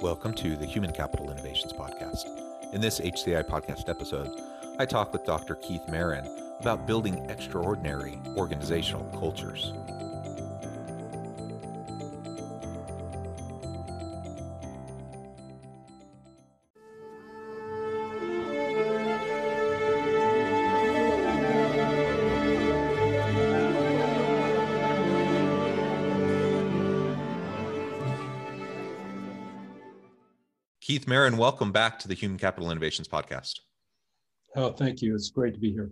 Welcome to the Human Capital Innovations Podcast. In this HCI podcast episode, I talk with Dr. Keith Merron about building extraordinary organizational cultures. Keith Merron, welcome back to the Human Capital Innovations Podcast. Oh, thank you. It's great to be here.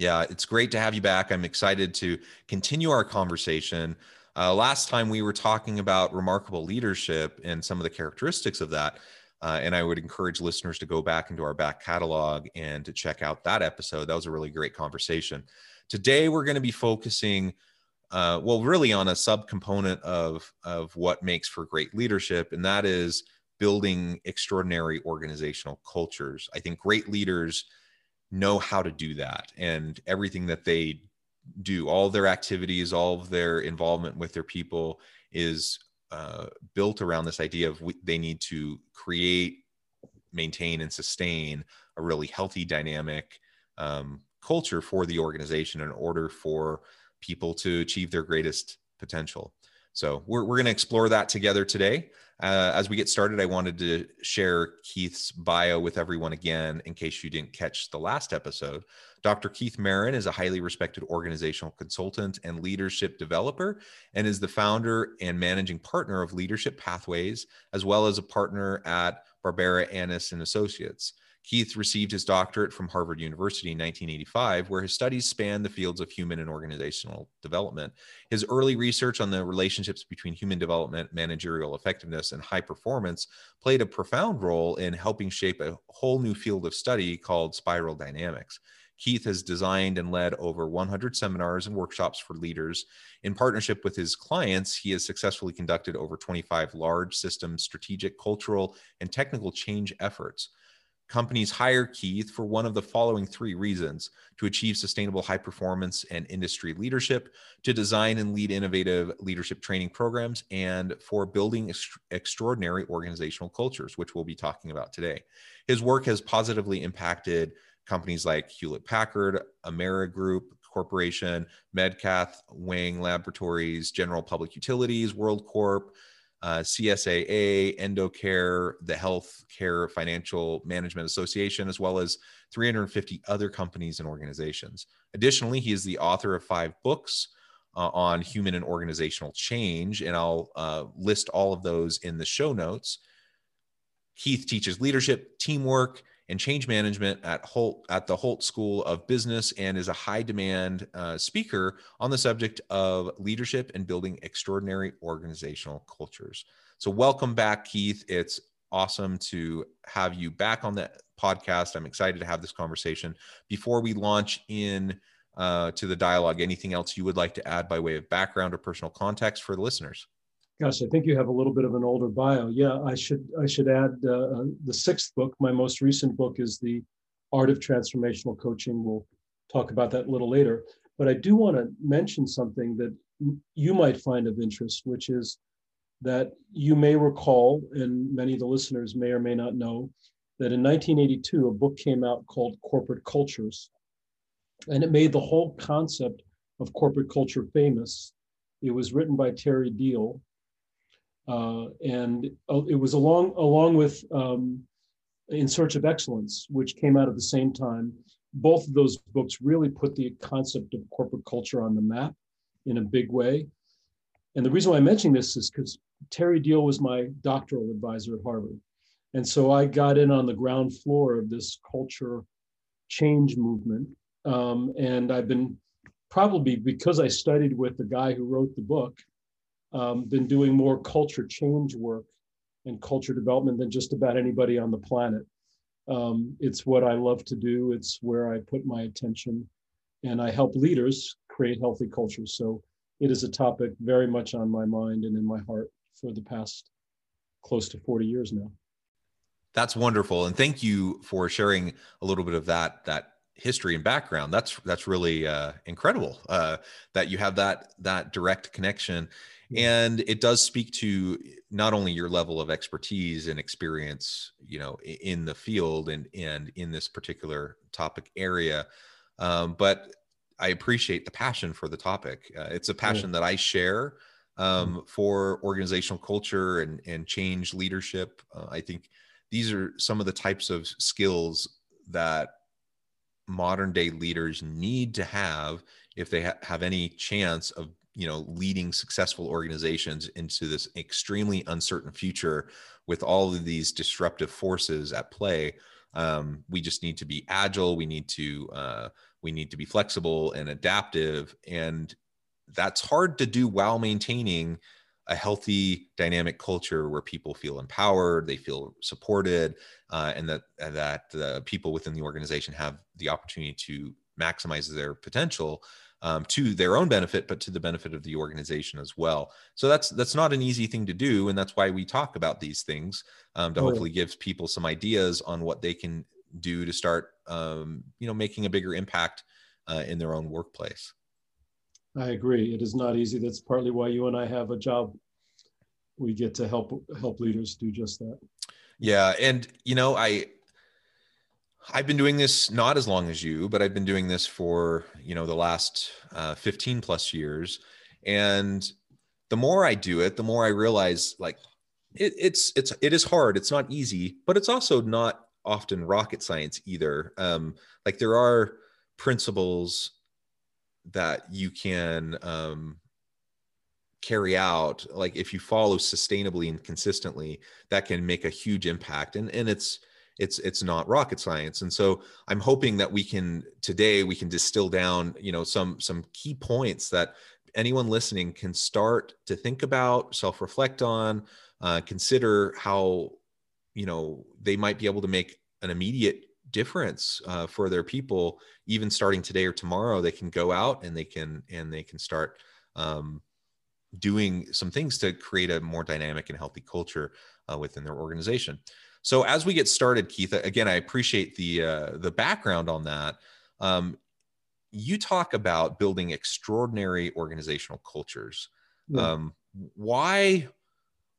Yeah, it's great to have you back. I'm excited to continue our conversation. Uh, last time we were talking about remarkable leadership and some of the characteristics of that. Uh, and I would encourage listeners to go back into our back catalog and to check out that episode. That was a really great conversation. Today, we're going to be focusing, uh, well, really on a subcomponent of, of what makes for great leadership, and that is building extraordinary organizational cultures. I think great leaders know how to do that and everything that they do, all their activities, all of their involvement with their people is uh, built around this idea of we, they need to create, maintain, and sustain a really healthy, dynamic um, culture for the organization in order for people to achieve their greatest potential. So we're, we're going to explore that together today. Uh, as we get started, I wanted to share Keith's bio with everyone again in case you didn't catch the last episode. Dr. Keith Merron is a highly respected organizational consultant and leadership developer and is the founder and managing partner of Leadership Pathways, as well as a partner at Barbara Annis and Associates. Keith received his doctorate from Harvard University in 1985, where his studies span the fields of human and organizational development. His early research on the relationships between human development, managerial effectiveness, and high performance played a profound role in helping shape a whole new field of study called spiral dynamics. Keith has designed and led over 100 seminars and workshops for leaders. In partnership with his clients, he has successfully conducted over 25 large system strategic, cultural, and technical change efforts companies hire Keith for one of the following three reasons to achieve sustainable high performance and industry leadership, to design and lead innovative leadership training programs, and for building ex- extraordinary organizational cultures, which we'll be talking about today. His work has positively impacted companies like Hewlett Packard, Amerigroup Corporation, Medcath, Wang Laboratories, General Public Utilities, World Corp, uh, CSAA, Endocare, the Healthcare Financial Management Association, as well as 350 other companies and organizations. Additionally, he is the author of five books uh, on human and organizational change, and I'll uh, list all of those in the show notes. Keith teaches leadership, teamwork, and change management at Hult at the Hult School of Business and is a high demand uh, speaker on the subject of leadership and building extraordinary organizational cultures. So welcome back, Keith. It's awesome to have you back on the podcast. I'm excited to have this conversation. Before we launch in uh, to the dialogue, anything else you would like to add by way of background or personal context for the listeners? Gosh, I think you have a little bit of an older bio. Yeah, I should I should add uh, the sixth book. My most recent book is the Art of Transformational Coaching. We'll talk about that a little later. But I do want to mention something that you might find of interest, which is that you may recall, and many of the listeners may or may not know, that in 1982 a book came out called Corporate Cultures, and it made the whole concept of corporate culture famous. It was written by Terry Deal, uh, and uh, it was along along with um, In Search of Excellence, which came out at the same time. Both of those books really put the concept of corporate culture on the map in a big way. And the reason why I'm mentioning this is because Terry Deal was my doctoral advisor at Harvard. And so I got in on the ground floor of this culture change movement. Um, and I've been probably because I studied with the guy who wrote the book, um, been doing more culture change work and culture development than just about anybody on the planet. Um, it's what I love to do. It's where I put my attention, and I help leaders create healthy cultures. So it is a topic very much on my mind and in my heart for the past close to 40 years now. That's wonderful, and thank you for sharing a little bit of that that history and background. That's that's really uh, incredible uh, that you have that that direct connection, and it does speak to not only your level of expertise and experience, you know, in the field and and in this particular topic area, um, but I appreciate the passion for the topic. Uh, it's a passion yeah. that I share um, mm. for organizational culture and and change leadership. Uh, I think these are some of the types of skills that modern day leaders need to have if they ha- have any chance of you know leading successful organizations into this extremely uncertain future with all of these disruptive forces at play um, we just need to be agile we need to uh, we need to be flexible and adaptive and that's hard to do while maintaining a healthy dynamic culture where people feel empowered they feel supported uh, and that that the people within the organization have the opportunity to maximize their potential um, to their own benefit but to the benefit of the organization as well so that's that's not an easy thing to do and that's why we talk about these things um, to oh, hopefully yeah. give people some ideas on what they can do to start um, you know making a bigger impact uh, in their own workplace I agree. It is not easy. That's partly why you and I have a job. We get to help help leaders do just that. Yeah, and you know, I I've been doing this not as long as you, but I've been doing this for you know the last uh, 15 plus years, and the more I do it, the more I realize like it, it's it's it is hard. It's not easy, but it's also not often rocket science either. Um, like there are principles that you can um, carry out like if you follow sustainably and consistently that can make a huge impact and and it's it's it's not rocket science. And so i'm hoping that we can today we can distill down you know some some key points that anyone listening can start to think about self reflect on uh, consider how you know they might be able to make an immediate difference uh, for their people even starting today or tomorrow they can go out and they can and they can start um, doing some things to create a more dynamic and healthy culture uh, within their organization so as we get started keith again i appreciate the uh, the background on that um, you talk about building extraordinary organizational cultures yeah. um, why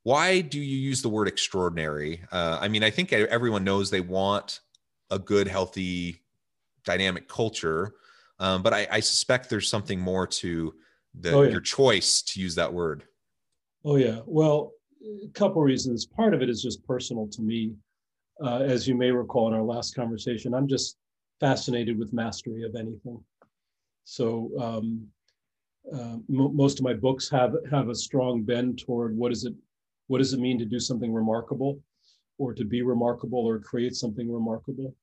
why do you use the word extraordinary uh, i mean i think everyone knows they want a good, healthy, dynamic culture. Um, but I, I, suspect there's something more to the, oh, yeah. your choice to use that word. Oh yeah. Well, a couple reasons. Part of it is just personal to me. Uh, as you may recall in our last conversation, I'm just fascinated with mastery of anything. So um, uh, most of my books have have a strong bend toward what is it what does it mean to do something remarkable or to be remarkable or create something remarkable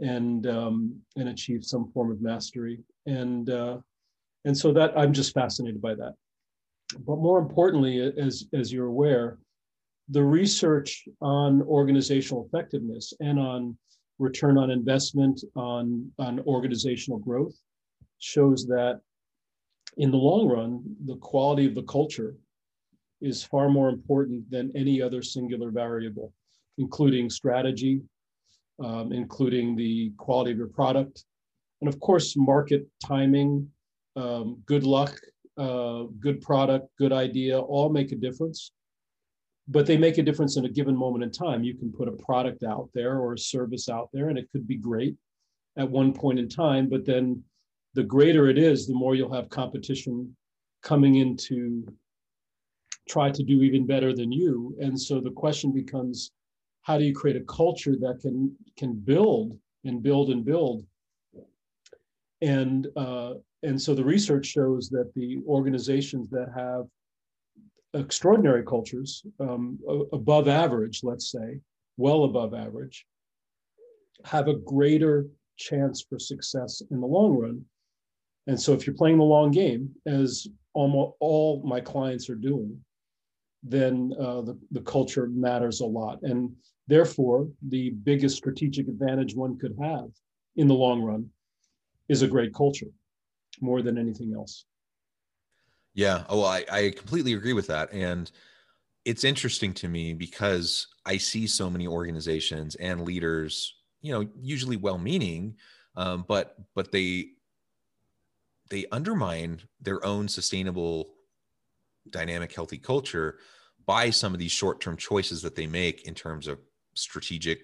and um, and achieve some form of mastery and uh, and so that i'm just fascinated by that but more importantly as as you're aware the research on organizational effectiveness and on return on investment on on organizational growth shows that in the long run the quality of the culture is far more important than any other singular variable including strategy, um, including the quality of your product, and of course, market timing, um, good luck, uh, good product, good idea, all make a difference. But they make a difference in a given moment in time. You can put a product out there or a service out there, and it could be great at one point in time. But then the greater it is, the more you'll have competition coming in to try to do even better than you. And so the question becomes how do you create a culture that can can build and build and build and uh, and so the research shows that the organizations that have extraordinary cultures um, above average let's say well above average have a greater chance for success in the long run and so if you're playing the long game as almost all my clients are doing, then uh, the, the culture matters a lot. And therefore, the biggest strategic advantage one could have in the long run is a great culture more than anything else. Yeah. Oh, I, I completely agree with that. And it's interesting to me because I see so many organizations and leaders, you know, usually well-meaning, um, but but they they undermine their own sustainable, dynamic, healthy culture by some of these short-term choices that they make in terms of strategic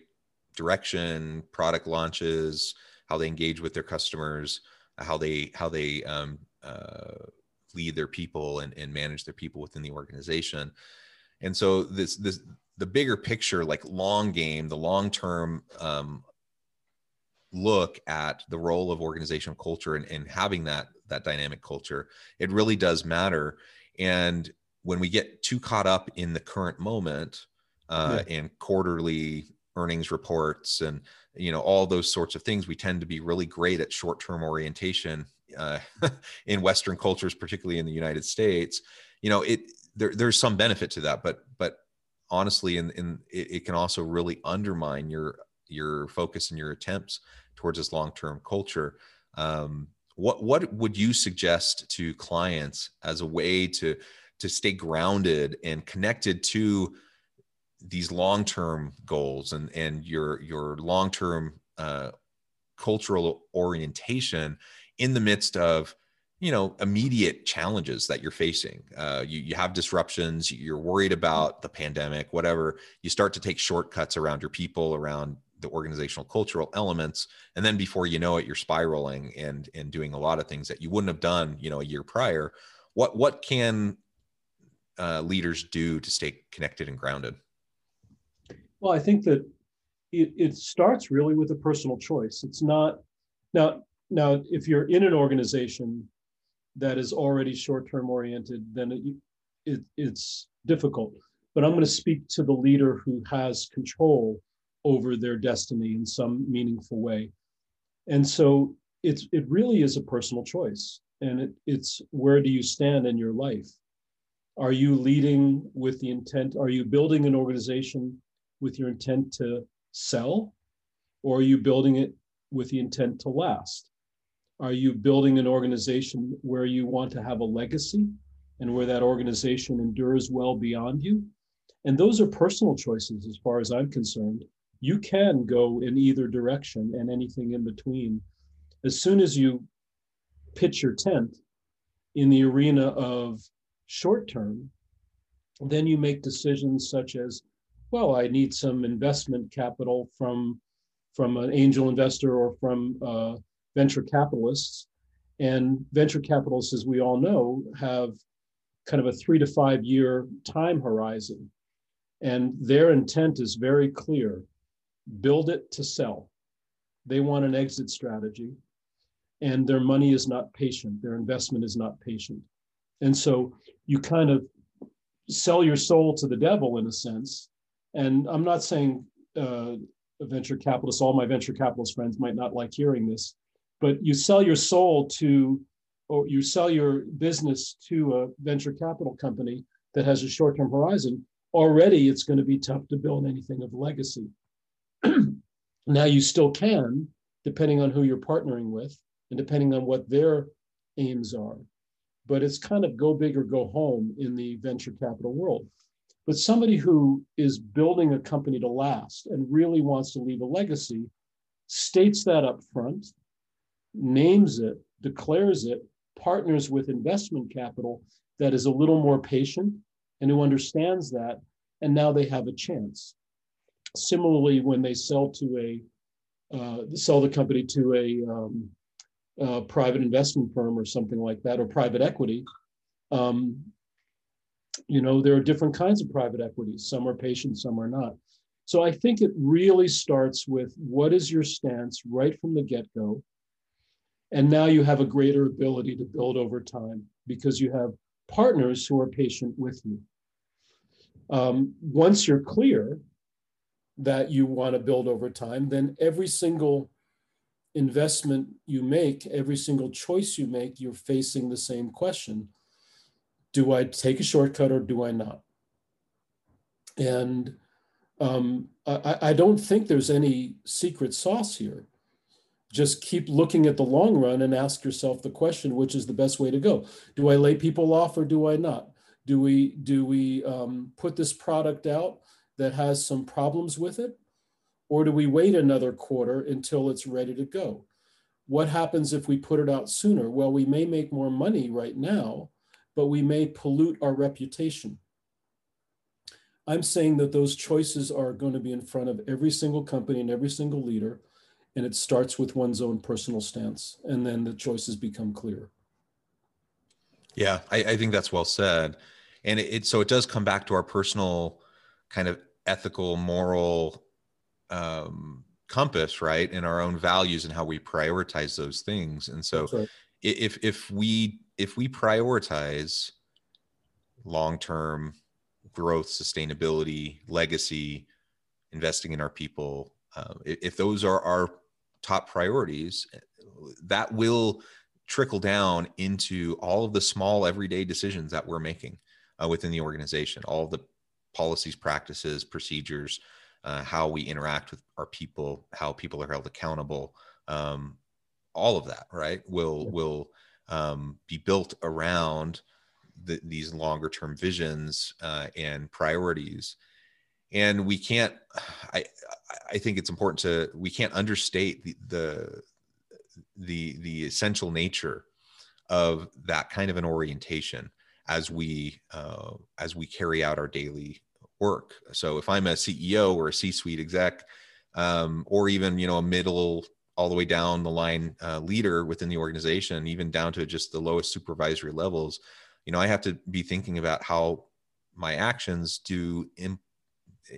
direction, product launches, how they engage with their customers, how they how they um, uh, lead their people and, and manage their people within the organization. And so this this the bigger picture, like long game, the long term um, look at the role of organizational culture and, and having that that dynamic culture, it really does matter. And when we get too caught up in the current moment uh, yeah. and quarterly earnings reports and you know all those sorts of things. We tend to be really great at short-term orientation uh, in western cultures particularly in the united states. You know it there, there's some benefit to that but but honestly in, in it, it can also really undermine your your focus and your attempts towards this long-term culture. Um, what what would you suggest to clients as a way to to stay grounded and connected to these long-term goals and and your your long-term uh, cultural orientation in the midst of you know immediate challenges that you're facing. Uh, you, you have disruptions you're worried about the pandemic whatever. You start to take shortcuts around your people around the organizational cultural elements and then before you know it you're spiraling and and doing a lot of things that you wouldn't have done you know a year prior. What what can uh, leaders do to stay connected and grounded well, I think that it, it starts really with a personal choice. It's not now. Now, if you're in an organization that is already short-term oriented, then it, it, it's difficult. But I'm going to speak to the leader who has control over their destiny in some meaningful way. And so it's it really is a personal choice. And it, it's where do you stand in your life? Are you leading with the intent? Are you building an organization with your intent to sell, or are you building it with the intent to last? Are you building an organization where you want to have a legacy and where that organization endures well beyond you? And those are personal choices as far as I'm concerned. You can go in either direction and anything in between. As soon as you pitch your tent in the arena of short term, then you make decisions such as well, I need some investment capital from from an angel investor or from uh, venture capitalists. And venture capitalists, as we all know, have kind of a three to five year time horizon. And their intent is very clear build it to sell. They want an exit strategy, and their money is not patient, their investment is not patient. And so you kind of sell your soul to the devil in a sense and I'm not saying uh, venture capitalists, all my venture capitalist friends might not like hearing this, but you sell your soul to, or you sell your business to a venture capital company that has a short term horizon, already it's going to be tough to build anything of legacy. now you still can, depending on who you're partnering with and depending on what their aims are. But it's kind of go big or go home in the venture capital world. But somebody who is building a company to last and really wants to leave a legacy states that up front, names it, declares it, partners with investment capital that is a little more patient and who understands that, and now they have a chance. Similarly, when they sell to a uh, sell the company to a um, uh, private investment firm or something like that, or private equity, um, you know, there are different kinds of private equities. Some are patient, some are not. So I think it really starts with what is your stance right from the get go? And now you have a greater ability to build over time because you have partners who are patient with you. Um, once you're clear that you want to build over time, then every single investment you make, every single choice you make, you're facing the same question Do I take a shortcut or do I not? And um, I, I don't think there's any secret sauce here. Just keep looking at the long run and ask yourself the question, which is the best way to go? Do I lay people off or do I not? Do we do we um, put this product out that has some problems with it, or do we wait another quarter until it's ready to go? What happens if we put it out sooner? Well, we may make more money right now, but we may pollute our reputation. I'm saying that those choices are going to be in front of every single company and every single leader. And it starts with one's own personal stance. And then the choices become clear. Yeah, I, I think that's well said. And it, it, so it does come back to our personal kind of ethical, moral um, compass, right? And our own values and how we prioritize those things. And so right. if if we if we prioritize long term growth, sustainability, legacy, investing in our people, uh, if those are our top priorities, that will trickle down into all of the small everyday decisions that we're making uh, within the organization, all the policies, practices, procedures, uh, how we interact with our people, how people are held accountable, um, all of that, right, will will um, be built around the, these longer term visions uh, and priorities. And we can't i i think it's important to we can't understate the the the, the essential nature of that kind of an orientation as we uh, as we carry out our daily work. So if i'm a ceo or a c-suite exec um, or even you know a middle all the way down the line uh, leader within the organization even down to just the lowest supervisory levels you know i have to be thinking about how my actions do Im-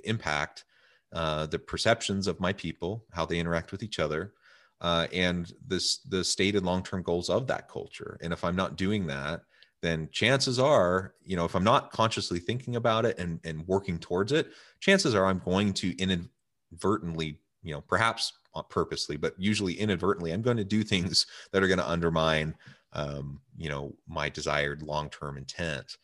impact uh, the perceptions of my people how they interact with each other uh, and this the stated long-term goals of that culture. And if i'm not doing that then chances are you know if i'm not consciously thinking about it and, and working towards it chances are i'm going to inadvertently you know perhaps purposely but usually inadvertently i'm going to do things that are going to undermine um, you know my desired long-term intent.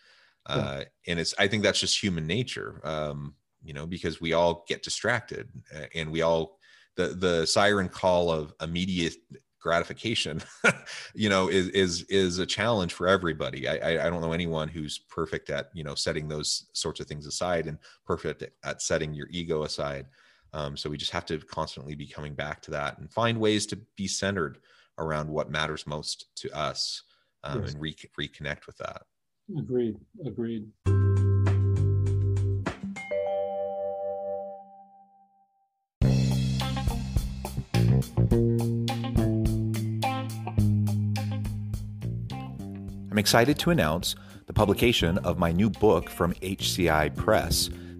Uh, and it's i think that's just human nature um, you know because we all get distracted and we all the the siren call of immediate gratification you know is is is a challenge for everybody. I, I don't know anyone who's perfect at you know setting those sorts of things aside and perfect at setting your ego aside um, so we just have to constantly be coming back to that and find ways to be centered around what matters most to us um, yes. and re- reconnect with that. Agreed. Agreed. I'm excited to announce the publication of my new book from HCI Press,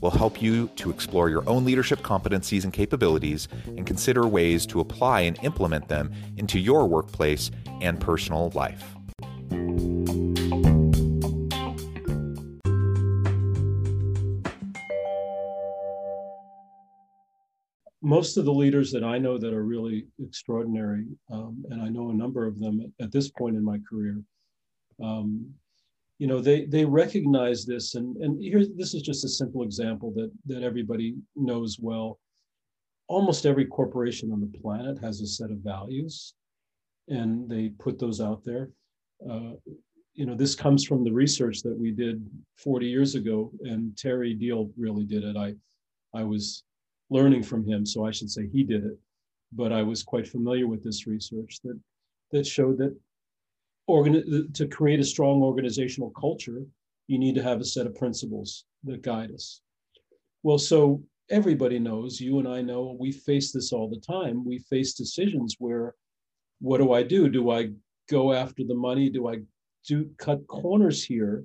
will help you to explore your own leadership competencies and capabilities and consider ways to apply and implement them into your workplace and personal life. Most of the leaders that I know that are really extraordinary, um, and I know a number of them at, this point in my career, um, you know they they recognize this. And and here this is just a simple example that that everybody knows well. Almost every corporation on the planet has a set of values and they put those out there. Uh, you know this comes from the research that we did 40 years ago and terry deal really did it. I I was learning from him, so I should say he did it. But I was quite familiar with this research that that showed that organ- to create a strong organizational culture, you need to have a set of principles that guide us. Well, so everybody knows, you and I know, we face this all the time. We face decisions where, what do I do? Do I go after the money? Do I do cut corners here?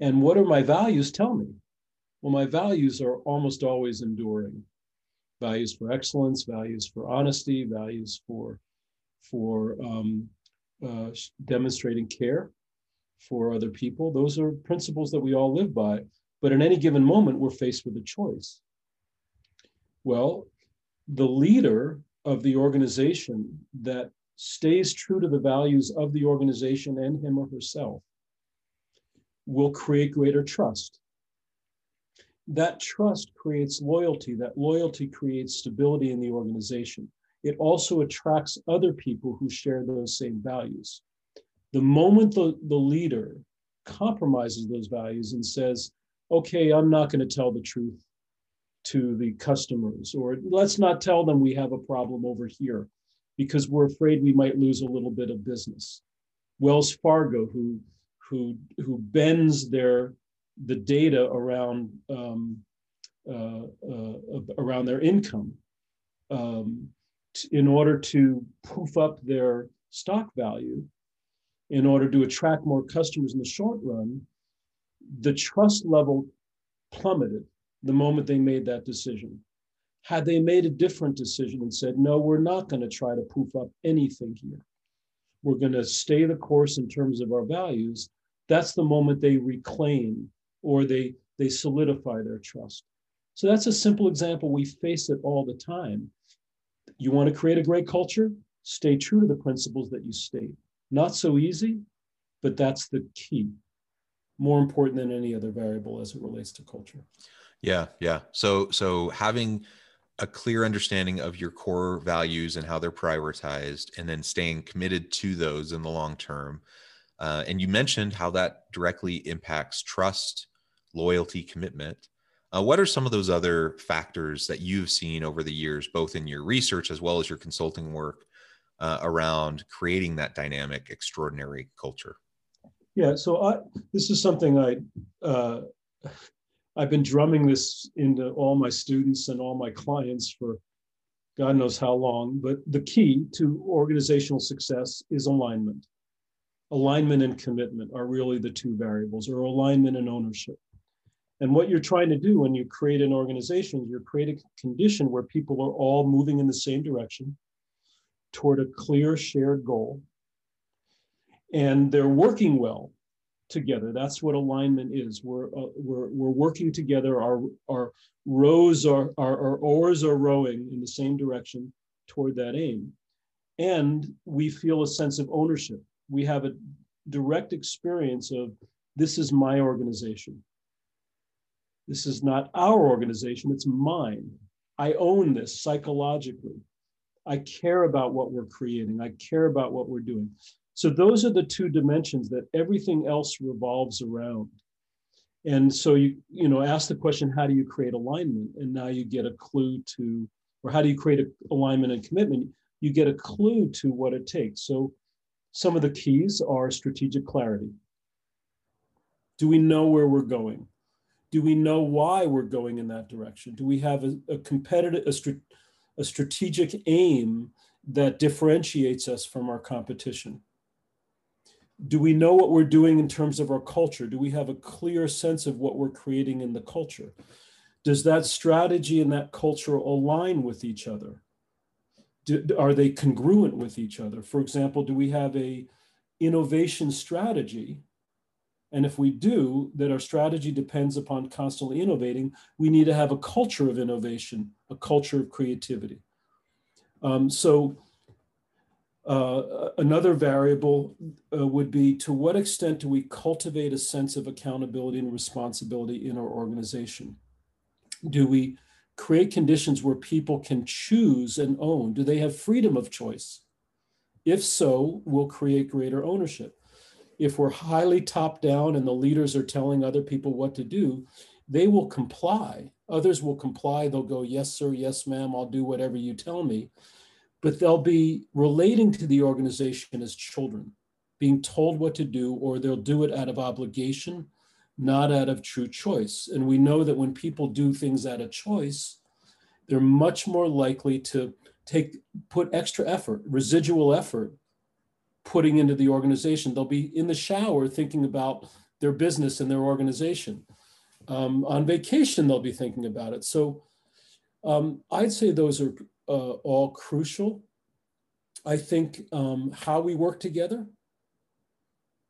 And what are my values? Tell me. Well, my values are almost always enduring. Values for excellence, values for honesty, values for for um, uh, demonstrating care for other people. Those are principles that we all live by. But in any given moment, we're faced with a choice. Well, the leader of the organization that stays true to the values of the organization and him or herself will create greater trust. That trust creates loyalty. That loyalty creates stability in the organization. It also attracts other people who share those same values. The moment the, the leader compromises those values and says, okay, I'm not going to tell the truth to the customers, or let's not tell them we have a problem over here because we're afraid we might lose a little bit of business. Wells Fargo, who who who bends their the data around um, uh, uh, around their income um, in order to poof up their stock value, in order to attract more customers in the short run, the trust level plummeted the moment they made that decision. Had they made a different decision and said, no, we're not going to try to poof up anything here, we're going to stay the course in terms of our values, that's the moment they reclaim or they, they solidify their trust. So that's a simple example. We face it all the time. You want to create a great culture? Stay true to the principles that you state. Not so easy, but that's the key. More important than any other variable as it relates to culture. Yeah, yeah. So so having a clear understanding of your core values and how they're prioritized and then staying committed to those in the long term. Uh, and you mentioned how that directly impacts trust, loyalty, commitment. Uh, what are some of those other factors that you've seen over the years, both in your research as well as your consulting work, uh, around creating that dynamic, extraordinary culture? Yeah, so I, this is something I uh, I've been drumming this into all my students and all my clients for God knows how long. But the key to organizational success is alignment. Alignment and commitment are really the two variables, or alignment and ownership. And what you're trying to do when you create an organization, you're creating a condition where people are all moving in the same direction toward a clear shared goal. And they're working well together. That's what alignment is. We're, uh, we're, we're working together. Our, our rows are, our, our oars are rowing in the same direction toward that aim. And we feel a sense of ownership. We have a direct experience of this is my organization. This is not our organization, it's mine. I own this psychologically. I care about what we're creating. I care about what we're doing. So those are the two dimensions that everything else revolves around. And so you, you know, ask the question, how do you create alignment? And now you get a clue to, or how do you create a, alignment and commitment? You get a clue to what it takes. So some of the keys are strategic clarity. Do we know where we're going? Do we know why we're going in that direction? Do we have a, a competitive, a, a strategic aim that differentiates us from our competition? Do we know what we're doing in terms of our culture? Do we have a clear sense of what we're creating in the culture? Does that strategy and that culture align with each other? Do, are they congruent with each other? For example, do we have a innovation strategy and if we do, that our strategy depends upon constantly innovating, we need to have a culture of innovation, a culture of creativity. Um, so uh, another variable uh, would be to what extent do we cultivate a sense of accountability and responsibility in our organization? Do we create conditions where people can choose and own? Do they have freedom of choice? If so, we'll create greater ownership if we're highly top down and the leaders are telling other people what to do, they will comply. Others will comply. They'll go, yes, sir, yes, ma'am, I'll do whatever you tell me. But they'll be relating to the organization as children, being told what to do, or they'll do it out of obligation, not out of true choice. And we know that when people do things out of choice, they're much more likely to take put extra effort, residual effort, putting into the organization. They'll be in the shower thinking about their business and their organization. Um, on vacation, they'll be thinking about it. So um, I'd say those are uh, all crucial. I think um, how we work together,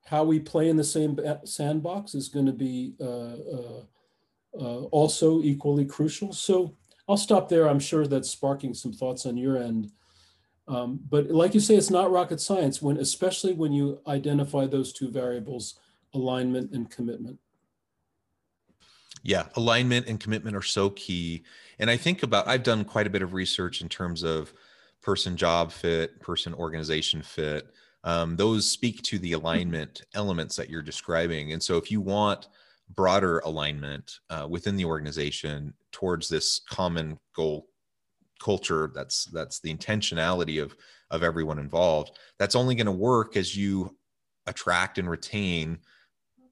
how we play in the same sandbox is going to be uh, uh, uh, also equally crucial. So I'll stop there. I'm sure that's sparking some thoughts on your end. Um, but like you say, it's not rocket science when, especially when you identify those two variables, alignment and commitment. Yeah, alignment and commitment are so key. And I think about, I've done quite a bit of research in terms of person job fit, person organization fit. Um, those speak to the alignment elements that you're describing. And so if you want broader alignment uh, within the organization towards this common goal culture that's that's the intentionality of of everyone involved that's only going to work as you attract and retain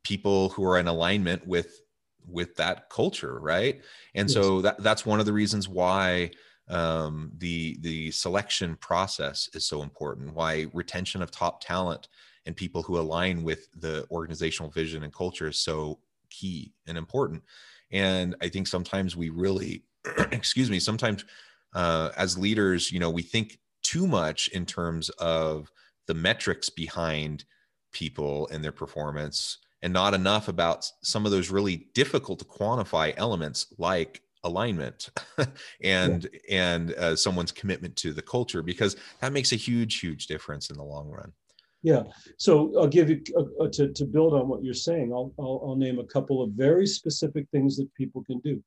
people who are in alignment with with that culture right and yes. so that that's one of the reasons why um, the the selection process is so important why retention of top talent and people who align with the organizational vision and culture is so key and important and i think sometimes we really excuse me sometimes uh, as leaders you know we think too much in terms of the metrics behind people and their performance and not enough about some of those really difficult to quantify elements like alignment and yeah. and uh, someone's commitment to the culture because that makes a huge huge difference in the long run yeah so i'll give you uh, uh, to, to build on what you're saying I'll, I'll, I'll name a couple of very specific things that people can do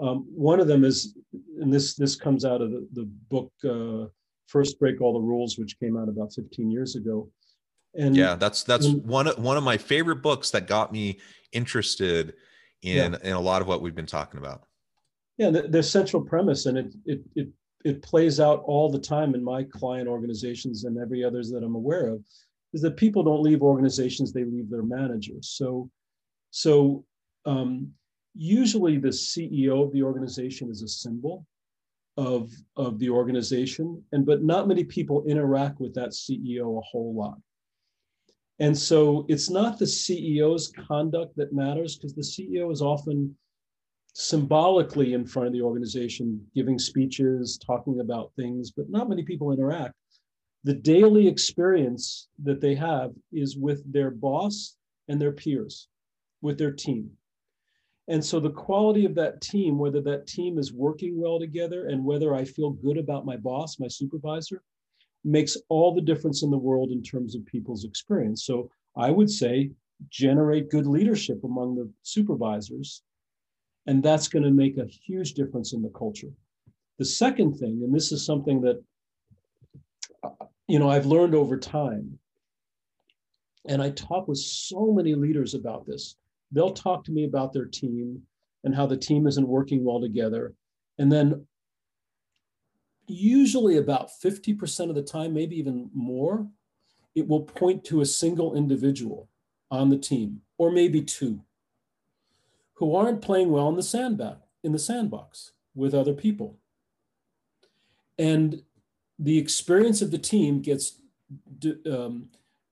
um, one of them is and this this comes out of the, the book uh, first break all the rules which came out about 15 years ago and yeah, that's that's and, one one of my favorite books that got me interested in yeah. in a lot of what we've been talking about. Yeah, the, the central premise, and it it it it plays out all the time in my client organizations and every others that I'm aware of, is that people don't leave organizations; they leave their managers. So, so um, usually the CEO of the organization is a symbol of of the organization, and but not many people interact with that CEO a whole lot. And so it's not the CEO's conduct that matters because the CEO is often symbolically in front of the organization, giving speeches, talking about things, but not many people interact. The daily experience that they have is with their boss and their peers, with their team. And so the quality of that team, whether that team is working well together and whether I feel good about my boss, my supervisor, makes all the difference in the world in terms of people's experience. So I would say generate good leadership among the supervisors, and that's going to make a huge difference in the culture. The second thing, and this is something that uh, you know I've learned over time, and I talk with so many leaders about this. They'll talk to me about their team and how the team isn't working well together. And then usually about 50% of the time, maybe even more, it will point to a single individual on the team, or maybe two, who aren't playing well in the sandbox, in the sandbox with other people. And the experience of the team gets um,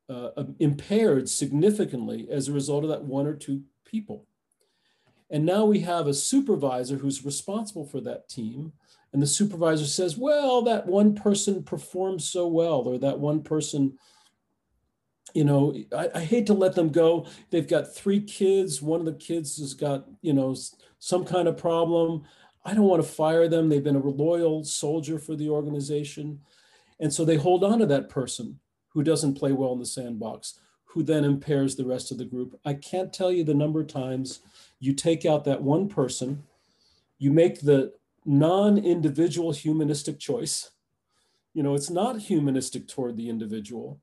uh, impaired significantly as a result of that one or two people. And now we have a supervisor who's responsible for that team and the supervisor says, well, that one person performed so well, or that one person, you know, I, I, hate to let them go. They've got three kids. One of the kids has got, you know, some kind of problem. I don't want to fire them. They've been a loyal soldier for the organization. And so they hold on to that person who doesn't play well in the sandbox, who then impairs the rest of the group. I can't tell you the number of times you take out that one person, you make the non-individual humanistic choice. You know, it's not humanistic toward the individual,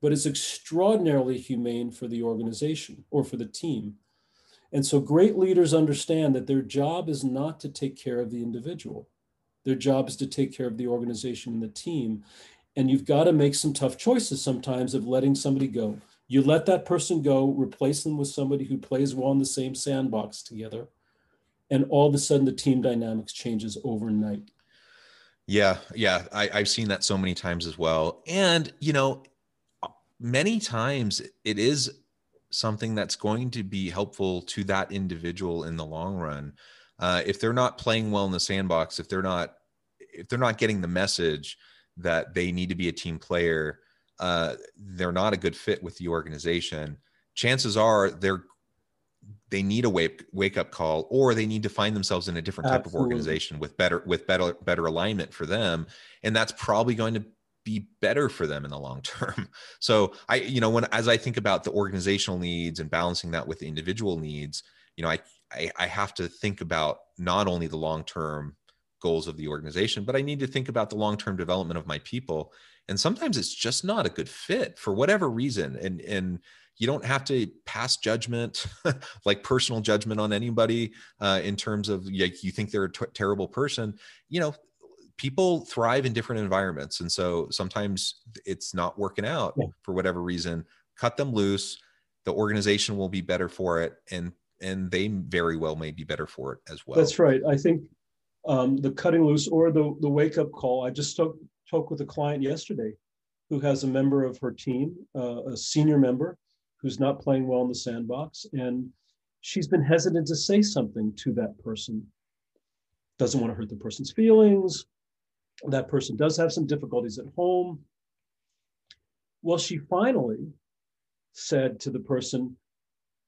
but it's extraordinarily humane for the organization or for the team. And so great leaders understand that their job is not to take care of the individual. Their job is to take care of the organization and the team. And you've got to make some tough choices sometimes of letting somebody go. You let that person go, replace them with somebody who plays well in the same sandbox together. And all of a sudden the team dynamics changes overnight. Yeah, yeah. I, I've seen that so many times as well. And, you know, many times it is something that's going to be helpful to that individual in the long run. Uh, if they're not playing well in the sandbox, if they're not if they're not getting the message that they need to be a team player, uh, they're not a good fit with the organization. Chances are they're they need a wake wake up call, or they need to find themselves in a different type Absolutely. of organization with better with better better alignment for them, and that's probably going to be better for them in the long term. So I, you know, when as I think about the organizational needs and balancing that with the individual needs, you know, I I, I have to think about not only the long term goals of the organization, but I need to think about the long term development of my people. And sometimes it's just not a good fit for whatever reason. And and you don't have to pass judgment, like personal judgment on anybody uh, in terms of like you think they're a t- terrible person. You know, people thrive in different environments and so sometimes it's not working out yeah. for whatever reason cut them loose the organization will be better for it and and they very well may be better for it as well that's right i think um, the cutting loose or the the wake up call. I just spoke spoke with a client yesterday who has a member of her team uh, a senior member who's not playing well in the sandbox and she's been hesitant to say something to that person. Doesn't want to hurt the person's feelings. That person does have some difficulties at home. Well, she finally said to the person,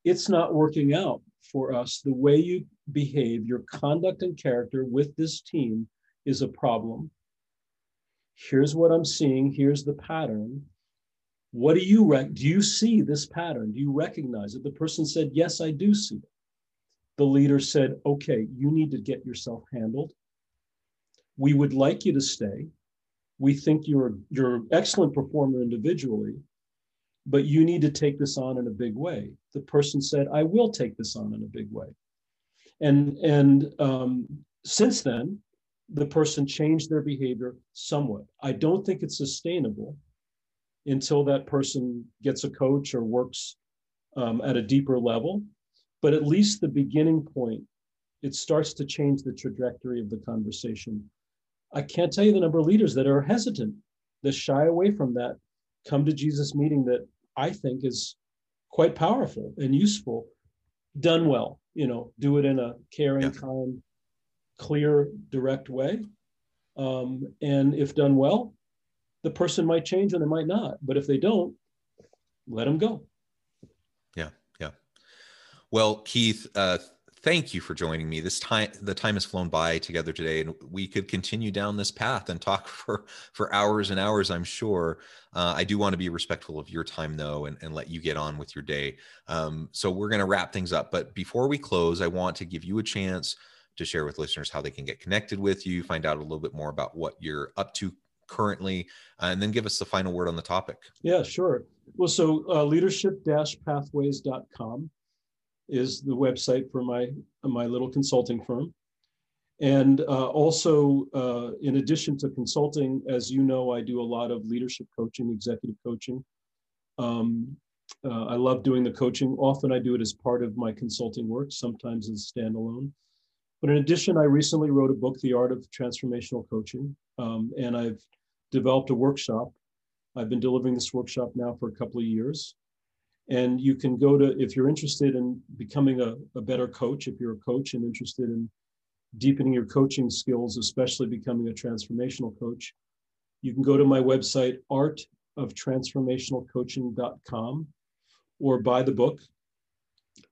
It's not working out for us. The way you behave, your conduct and character with this team is a problem. Here's what I'm seeing. Here's the pattern. What do you rec- do you see this pattern? Do you recognize it? The person said, Yes, I do see it. The leader said, Okay, you need to get yourself handled we would like you to stay. We think you're you're an excellent performer individually, but you need to take this on in a big way. The person said, "I will take this on in a big way," and and um, since then, the person changed their behavior somewhat. I don't think it's sustainable until that person gets a coach or works um, at a deeper level. But at least the beginning point, it starts to change the trajectory of the conversation I can't tell you the number of leaders that are hesitant, that shy away from that come to Jesus meeting that I think is quite powerful and useful, done well. You know, do it in a caring, yeah. kind, clear, direct way. Um, and if done well, the person might change and they might not. But if they don't, let them go. Yeah, yeah. Well, Keith, uh, thank you for joining me. This time, the time has flown by together today, and we could continue down this path and talk for for hours and hours. I'm sure. Uh, I do want to be respectful of your time, though, and, and let you get on with your day. Um, so we're going to wrap things up. But before we close, I want to give you a chance to share with listeners how they can get connected with you, find out a little bit more about what you're up to currently, uh, and then give us the final word on the topic. Yeah, sure. Well, so uh, leadership-pathways.com is the website for my my little consulting firm. And uh, also, uh, in addition to consulting, as you know, I do a lot of leadership coaching, executive coaching. Um, uh, I love doing the coaching. Often I do it as part of my consulting work, sometimes as standalone. But in addition, I recently wrote a book, The Art of Transformational Coaching, um, and I've developed a workshop. I've been delivering this workshop now for a couple of years. And you can go to, if you're interested in becoming a, a better coach, if you're a coach and interested in deepening your coaching skills, especially becoming a transformational coach, you can go to my website, artoftransformationalcoaching.com, or buy the book.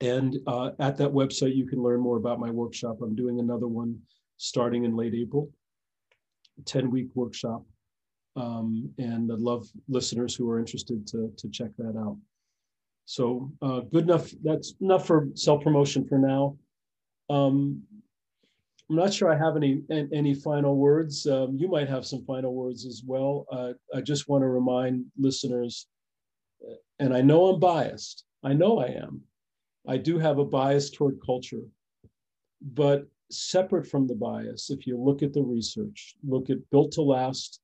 And uh, at that website, you can learn more about my workshop. I'm doing another one starting in late April, 10 week workshop. Um, and I'd love listeners who are interested to, to check that out. So uh, good enough. That's enough for self promotion for now. Um, I'm not sure I have any any final words. Um, you might have some final words as well. Uh, I just want to remind listeners, and I know I'm biased. I know I am, I do have a bias toward culture, but separate from the bias, if you look at the research, look at Built to Last,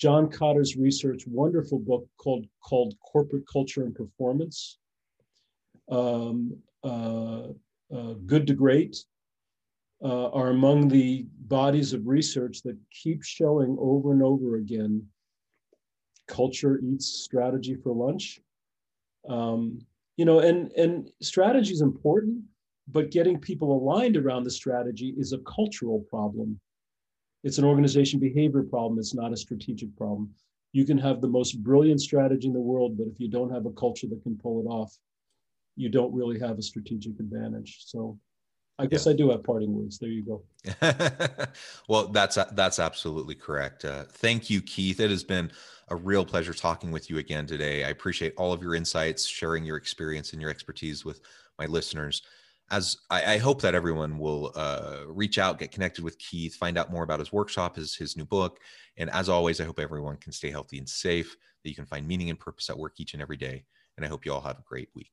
John Kotter's research, wonderful book called called Corporate Culture and Performance, um, uh, uh, Good to Great, uh, are among the bodies of research that keep showing over and over again culture eats strategy for lunch. Um, you know, and and strategy is important, but getting people aligned around the strategy is a cultural problem. It's an organization behavior problem. It's not a strategic problem. You can have the most brilliant strategy in the world, but if you don't have a culture that can pull it off, you don't really have a strategic advantage. So I guess yeah. I do have parting words. There you go. well, that's that's absolutely correct. Uh, thank you, Keith. It has been a real pleasure talking with you again today. I appreciate all of your insights, sharing your experience and your expertise with my listeners. As I, I hope that everyone will uh, reach out, get connected with Keith, find out more about his workshop, his his new book, and as always, I hope everyone can stay healthy and safe. That you can find meaning and purpose at work each and every day. And I hope you all have a great week.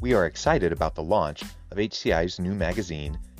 We are excited about the launch of HCI's new magazine,